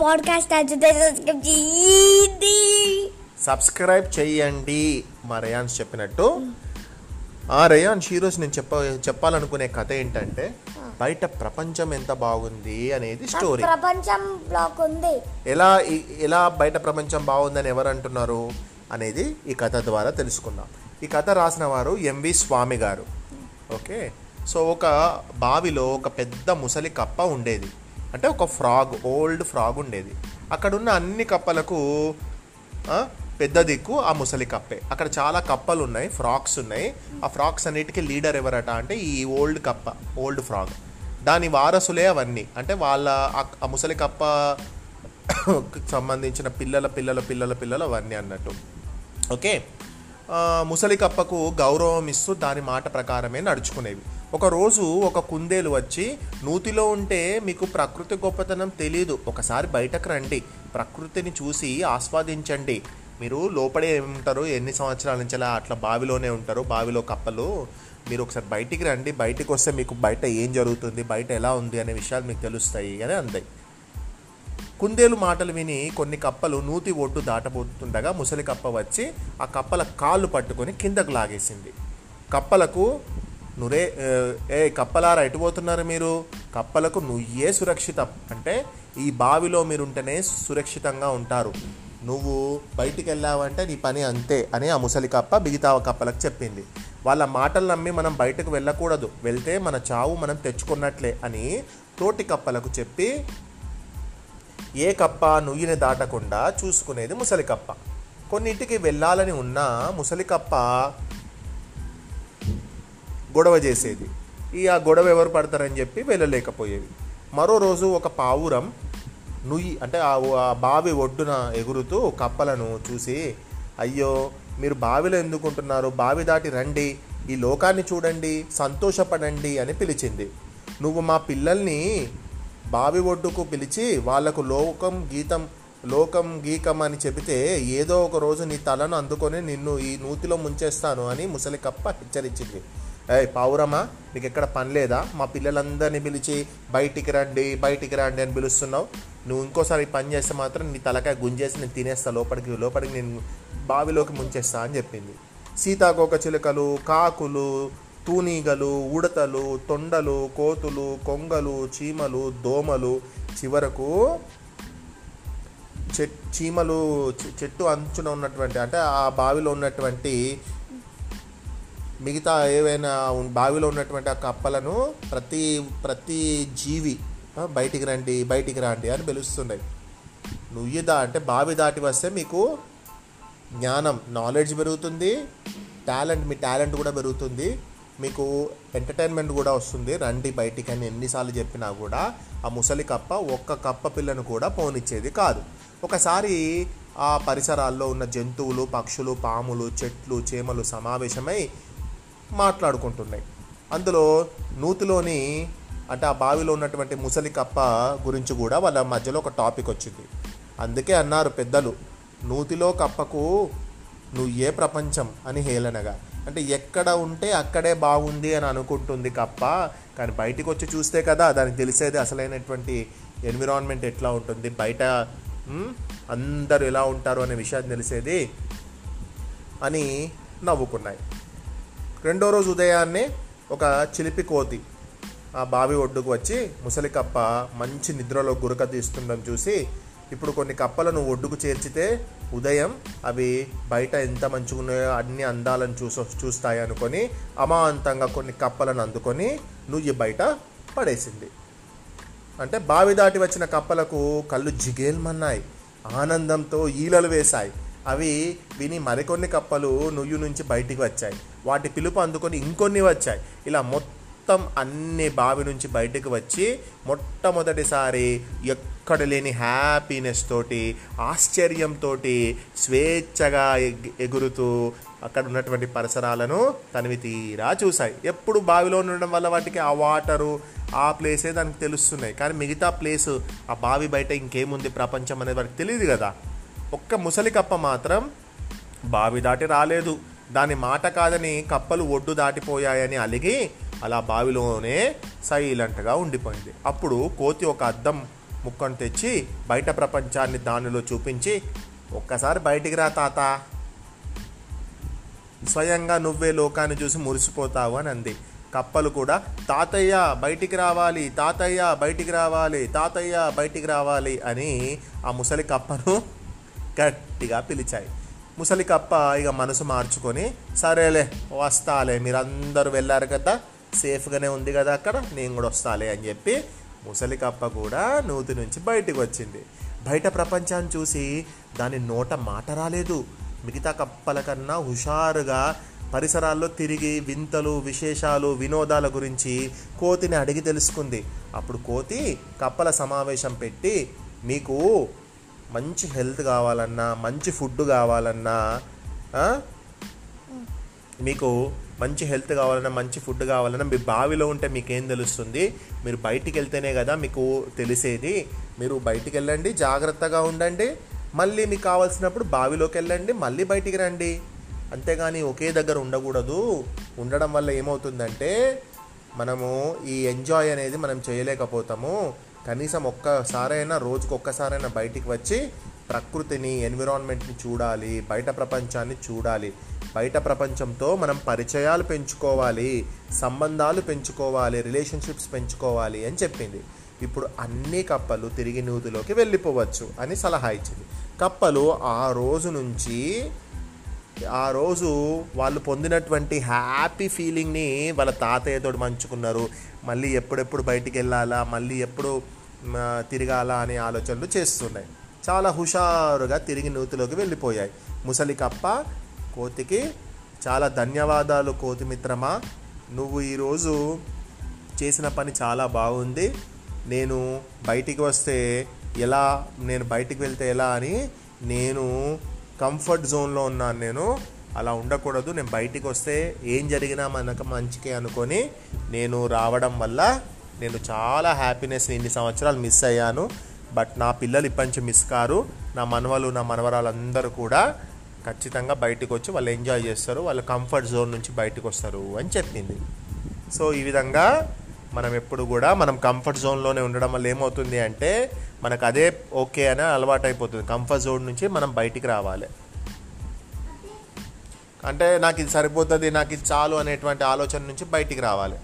Podcast subscribe చేయండి subscribe చేయండి మా రేయాన్స్ చెప్పినట్టు. ఆ రేయాన్స్ ఈరోజు నేను చెప్ప చెప్పాలనుకునే కథ ఏంటంటే బయట ప్రపంచం ఎంత బాగుంది అనేది స్టోరీ ప్రపంచం బ్లాక్ ఉంది. ఎలా ఎలా బయట ప్రపంచం బాగుందని ఎవరు అంటున్నారు అనేది ఈ కథ ద్వారా తెలుసుకుందాం. ఈ కథ రాసిన వారు ఎంవి స్వామి గారు. ఓకే? సో ఒక బావిలో ఒక పెద్ద ముసలి కప్ప ఉండేది. అంటే ఒక ఫ్రాగ్ ఓల్డ్ ఫ్రాగ్ ఉండేది. అక్కడున్న అన్ని కప్పలకు పెద్ద దిక్కు ఆ ముసలి కప్పే. అక్కడ చాలా కప్పలు ఉన్నాయి ఫ్రాక్స్ ఉన్నాయి. ఆ ఫ్రాక్స్ అన్నిటికీ లీడర్ ఎవరట అంటే ఈ ఓల్డ్ కప్ప ఓల్డ్ ఫ్రాగ్. దాని వారసులే అవన్నీ. అంటే వాళ్ళ ఆ- ముసలి కప్ప సంబంధించిన పిల్లల పిల్లల పిల్లల పిల్లలు అవన్నీ అన్నట్టు. ఓకే? ముసలి కప్పకు గౌరవం ఇస్తూ దాని మాట ప్రకారమే నడుచుకునేవి. ఒకరోజు ఒక కుందేలు వచ్చి నూతిలో ఉంటే మీకు ప్రకృతి గొప్పతనం తెలియదు ఒకసారి బయటకు రండి. ప్రకృతిని చూసి ఆస్వాదించండి. మీరు లోపడే ఉంటారు. ఎన్ని సంవత్సరాల నుంచి అలా అట్లా బావిలోనే ఉంటారు. బావిలో కప్పలు. మీరు ఒకసారి బయటికి రండి. బయటికి వస్తే మీకు బయట ఏం జరుగుతుంది? బయట ఎలా ఉంది? అనే విషయాలు మీకు తెలుస్తాయి. అని అందాయి కుందేలు మాటలు విని కొన్ని కప్పలు నూతి ఒడ్డు దాటబోతుండగా ముసలి కప్ప వచ్చి ఆ కప్పల కాళ్ళు పట్టుకొని కిందకు లాగేసింది. కప్పలకు నురే ఏ, ఏ కప్పలారా ఎటు పోతున్నారు మీరు? కప్పలకు నువ్వే సురక్షితం. అంటే ఈ బావిలో మీరు ఉంటేనే సురక్షితంగా ఉంటారు. నువ్వు బయటికి వెళ్ళావంటే నీ పని అంతే అని ఆ ముసలి కప్ప మిగతా కప్పలకు చెప్పింది. వాళ్ళ మాటలు నమ్మి మనం బయటకు వెళ్ళకూడదు. వెళ్తే మన చావు మనం తెచ్చుకున్నట్లే అని తోటి కప్పలకు చెప్పి ఏ కప్ప నుయ్యిని దాటకుండా చూసుకునేది ముసలి కప్ప కొన్నింటికి వెళ్ళాలని ఉన్నా ముసలి కప్ప గొడవ చేసేది. ఈ ఆ గొడవ ఎవరు పడతారని చెప్పి వెళ్ళలేకపోయేది. మరో రోజు ఒక పావురం నుయ్యి అంటే ఆ ఆ బావి ఒడ్డున ఎగురుతూ కప్పలను చూసి అయ్యో మీరు బావిలో ఎందుకుంటున్నారు? బావి దాటి రండి. ఈ లోకాన్ని చూడండి. సంతోషపడండి అని పిలిచింది. నువ్వు మా పిల్లల్ని బావి ఒడ్డుకు పిలిచి వాళ్ళకు లోకం గీతం లోకం గీకం అని చెబితే ఏదో ఒక రోజు నీ తలను అందుకొని నిన్ను ఈ నూతిలో ముంచేస్తాను అని ముసలి కప్ప హెచ్చరించింది. ఏ పావురమా నీకు ఎక్కడ పని లేదా? మా పిల్లలందరినీ పిలిచి బయటికి రండి బయటికి రండి అని పిలుస్తున్నావు. నువ్వు ఇంకోసారి పని చేస్తే మాత్రం నీ తలకాయ గుంజేసి నేను తినేస్తా లోపలికి లోపలికి నేను బావిలోకి ముంచేస్తా అని చెప్పింది. సీతాకోక చిలుకలు కాకులు తూనీగలు ఉడతలు తొండలు కోతులు కొంగలు చీమలు దోమలు చివరకు చెట్ చీమలు చె- చెట్టు అంచున ఉన్నటువంటి అంటే ఆ బావిలో ఉన్నటువంటి మిగతా ఏవైనా బావిలో ఉన్నటువంటి ఆ కప్పలను ప్రతి ప్రతి జీవి బయటికి రండి బయటికి రండి అని పిలుస్తున్నాయి నువ్వు దా అంటే బావి దాటి వస్తే మీకు జ్ఞానం నాలెడ్జ్ పెరుగుతుంది టాలెంట్ మీ టాలెంట్ కూడా పెరుగుతుంది మీకు ఎంటర్టైన్మెంట్ కూడా వస్తుంది. రండి బయటికి అని ఎన్నిసార్లు చెప్పినా కూడా ఆ ముసలి కప్ప ఒక్క కప్ప పిల్లను కూడా పోనిచ్చేది కాదు. ఒకసారి ఆ పరిసరాల్లో ఉన్న జంతువులు పక్షులు పాములు చెట్లు చేమలు సమావేశమై మాట్లాడుకుంటున్నాయి. అందులో నూతిలోని అంటే ఆ బావిలో ఉన్నటువంటి ముసలి కప్ప గురించి కూడా వాళ్ళ మధ్యలో ఒక టాపిక్ వచ్చింది. అందుకే అన్నారు పెద్దలు నూతిలో కప్పకు నువ్వు ఏ ప్రపంచం అని హేళనగా. అంటే ఎక్కడ ఉంటే అక్కడే బాగుంది అని అనుకుంటుంది కప్ప కానీ బయటికి వచ్చి చూస్తే కదా దానికి తెలిసేది అసలైనటువంటి ఎన్విరాన్మెంట్ ఎట్లా ఉంటుంది బయట అందరూ ఎలా ఉంటారు అనే విషయాన్ని తెలిసేది అని నవ్వుకున్నాయి. రెండో రోజు ఉదయాన్నే ఒక చిలిపి కోతి ఆ బావి ఒడ్డుకు వచ్చి ముసలి కప్ప మంచి నిద్రలో గురక తీస్తుండడం చూసి ఇప్పుడు కొన్ని కప్పలను ఒడ్డుకు చేర్చితే ఉదయం అవి బయట ఎంత మంచిగా ఉన్నాయో అన్ని అందాలను చూస చూస్తాయి అనుకొని అమాంతంగా కొన్ని కప్పలను అందుకొని నుయ్యి బయట పడేసింది. అంటే బావి దాటి వచ్చిన కప్పలకు కళ్ళు జిగేల్మన్నాయి. ఆనందంతో ఈలలు వేశాయి. అవి విని మరికొన్ని కప్పలు నుయ్యి నుంచి బయటికి వచ్చాయి. వాటి పిలుపు అందుకొని ఇంకొన్ని వచ్చాయి. ఇలా మొత్తం అన్ని బావి నుంచి బయటకు వచ్చి మొట్టమొదటిసారి ఎక్కడ లేని హ్యాపీనెస్ తోటి ఆశ్చర్యంతో స్వేచ్ఛగా ఎగ్- ఎగురుతూ అక్కడ ఉన్నటువంటి పరిసరాలను తనివి తీరా చూశాయి. ఎప్పుడు బావిలో ఉండడం వల్ల వాటికి ఆ వాటరు ఆ ప్లేసే దానికి తెలుస్తున్నాయి. కానీ మిగతా ప్లేస్ ఆ బావి బయట ఇంకేముంది ప్రపంచం అనేది వాటికి తెలియదు కదా. ఒక్క ముసలి కప్ప మాత్రం బావి దాటి రాలేదు. దాని మాట కాదని కప్పలు ఒడ్డు దాటిపోయాయని అలిగి అలా బావిలోనే సైలెంట్గా ఉండిపోయింది. అప్పుడు కోతి ఒక అద్దం ముక్కను తెచ్చి బయట ప్రపంచాన్ని దానిలో చూపించి ఒక్కసారి బయటికి రా తాత. స్వయంగా నువ్వే లోకాన్ని చూసి మురిసిపోతావు అని అంది. కప్పలు కూడా తాతయ్య బయటికి రావాలి తాతయ్య బయటికి రావాలి తాతయ్య బయటికి రావాలి అని ఆ ముసలి కప్పను గట్టిగా పిలిచాయి. ముసలి కప్ప ఇక మనసు మార్చుకొని సరేలే వస్తాలే మీరందరూ వెళ్ళారు కదా సేఫ్గానే ఉంది కదా అక్కడ నేను కూడా వస్తాలే అని చెప్పి ముసలి కప్ప కూడా నూతి నుంచి బయటికి వచ్చింది. బయట ప్రపంచాన్ని చూసి దాని నోట మాట రాలేదు. మిగతా కప్పల కన్నా హుషారుగా పరిసరాల్లో తిరిగి వింతలు విశేషాలు వినోదాల గురించి కోతిని అడిగి తెలుసుకుంది. అప్పుడు కోతి కప్పల సమావేశం పెట్టి మీకు మంచి హెల్త్ కావాలన్నా మంచి ఫుడ్ కావాలన్నా మీకు మంచి హెల్త్ కావాలన్నా మంచి ఫుడ్ కావాలన్నా మీ బావిలో ఉంటే మీకేం తెలుస్తుంది? మీరు బయటికి వెళ్తేనే కదా మీకు తెలిసేది. మీరు బయటికి వెళ్ళండి జాగ్రత్తగా ఉండండి. మళ్ళీ మీకు కావాల్సినప్పుడు బావిలోకి వెళ్ళండి మళ్ళీ బయటికి రండి. అంతేగాని ఒకే దగ్గర ఉండకూడదు. ఉండడం వల్ల ఏమవుతుందంటే మనము ఈ ఎంజాయ్ అనేది మనం చేయలేకపోతాము. కనీసం ఒక్కసారైనా రోజుకు ఒక్కసారైనా బయటికి వచ్చి ప్రకృతిని ఎన్విరాన్మెంట్ని చూడాలి బయట ప్రపంచాన్ని చూడాలి. బయట ప్రపంచంతో మనం పరిచయాలు పెంచుకోవాలి సంబంధాలు పెంచుకోవాలి రిలేషన్షిప్స్ పెంచుకోవాలి అని చెప్పింది. ఇప్పుడు అన్ని కప్పలు తిరిగి నూతిలోకి వెళ్ళిపోవచ్చు అని సలహా ఇచ్చింది. కప్పలు ఆ రోజు నుంచి ఆ రోజు వాళ్ళు పొందినటువంటి హ్యాపీ ఫీలింగ్ని వాళ్ళ తాతయ్యతో పంచుకున్నారు. మళ్ళీ ఎప్పుడెప్పుడు బయటికి వెళ్ళాలా? మళ్ళీ ఎప్పుడు తిరగాలా అనే ఆలోచనలు చేస్తున్నాయి. చాలా హుషారుగా తిరిగి నూతిలోకి వెళ్ళిపోయాయి. ముసలి కప్ప కోతికి చాలా ధన్యవాదాలు కోతి మిత్రమా నువ్వు ఈరోజు చేసిన పని చాలా బాగుంది. నేను బయటికి వస్తే ఎలా నేను బయటికి వెళ్తే ఎలా అని నేను కంఫర్ట్ జోన్లో ఉన్నాను నేను. అలా ఉండకూడదు. నేను బయటికి వస్తే ఏం జరిగినా మనకు మంచికే అనుకొని నేను రావడం వల్ల నేను చాలా హ్యాపీనెస్ ఇన్ని సంవత్సరాలు మిస్ అయ్యాను. బట్ నా పిల్లలు ఇప్పటి నుంచి మిస్ కారు. నా మనవలు నా మనవరాలందరూ కూడా ఖచ్చితంగా బయటకు వచ్చి వాళ్ళు ఎంజాయ్ చేస్తారు. వాళ్ళ కంఫర్ట్ జోన్ నుంచి బయటకు వస్తారు అని చెప్పింది. సో ఈ విధంగా మనం ఎప్పుడు కూడా మనం కంఫర్ట్ జోన్లోనే ఉండడం వల్ల ఏమవుతుంది అంటే మనకు అదే ఓకే అని అలవాటు అయిపోతుంది కంఫర్ట్ జోన్ నుంచి మనం బయటికి రావాలి. అంటే నాకు ఇది సరిపోతుంది నాకు ఇది చాలు అనేటువంటి ఆలోచన నుంచి బయటికి రావాలి.